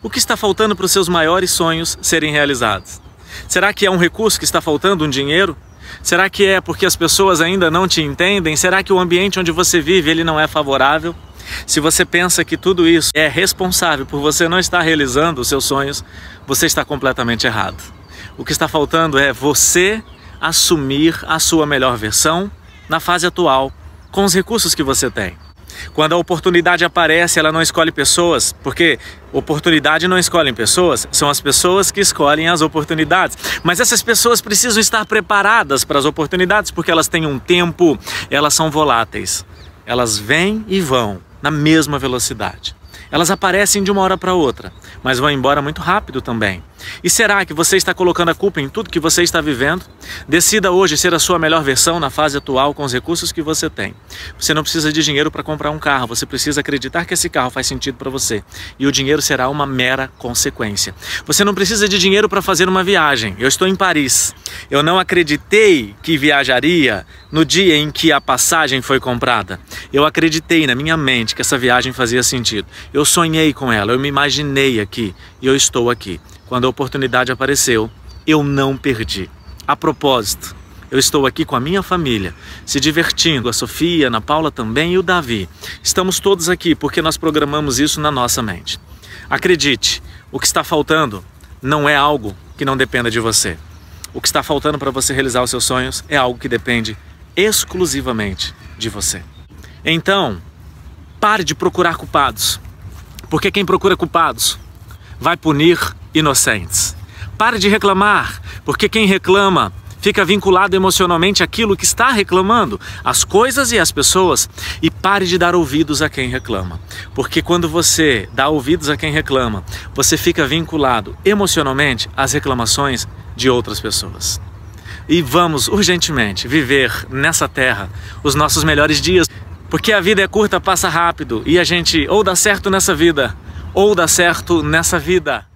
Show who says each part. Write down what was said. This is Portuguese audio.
Speaker 1: O que está faltando para os seus maiores sonhos serem realizados? Será que é um recurso que está faltando, um dinheiro? Será que é porque as pessoas ainda não te entendem? Será que o ambiente onde você vive ele não é favorável? Se você pensa que tudo isso é responsável por você não estar realizando os seus sonhos, você está completamente errado. O que está faltando é você assumir a sua melhor versão na fase atual, com os recursos que você tem. Quando a oportunidade aparece, ela não escolhe pessoas, porque oportunidade não escolhem pessoas, são as pessoas que escolhem as oportunidades. Mas essas pessoas precisam estar preparadas para as oportunidades, porque elas têm um tempo, elas são voláteis. Elas vêm e vão na mesma velocidade. Elas aparecem de uma hora para outra, mas vão embora muito rápido também. E será que você está colocando a culpa em tudo que você está vivendo? Decida hoje ser a sua melhor versão na fase atual com os recursos que você tem. Você não precisa de dinheiro para comprar um carro, você precisa acreditar que esse carro faz sentido para você. E o dinheiro será uma mera consequência. Você não precisa de dinheiro para fazer uma viagem. Eu estou em Paris. Eu não acreditei que viajaria no dia em que a passagem foi comprada. Eu acreditei na minha mente que essa viagem fazia sentido. Eu sonhei com ela, eu me imaginei aqui e eu estou aqui. Quando a oportunidade apareceu, eu não perdi. A propósito, eu estou aqui com a minha família, se divertindo, a Sofia, a Ana Paula também e o Davi. Estamos todos aqui porque nós programamos isso na nossa mente. Acredite, o que está faltando não é algo que não dependa de você. O que está faltando para você realizar os seus sonhos é algo que depende exclusivamente de você. Então, pare de procurar culpados, porque quem procura culpados vai punir inocentes. Pare de reclamar, porque quem reclama fica vinculado emocionalmente àquilo que está reclamando, as coisas e as pessoas, e pare de dar ouvidos a quem reclama. Porque quando você dá ouvidos a quem reclama, você fica vinculado emocionalmente às reclamações de outras pessoas. E vamos urgentemente viver nessa terra os nossos melhores dias, porque a vida é curta, passa rápido e a gente ou dá certo nessa vida ou dá certo nessa vida.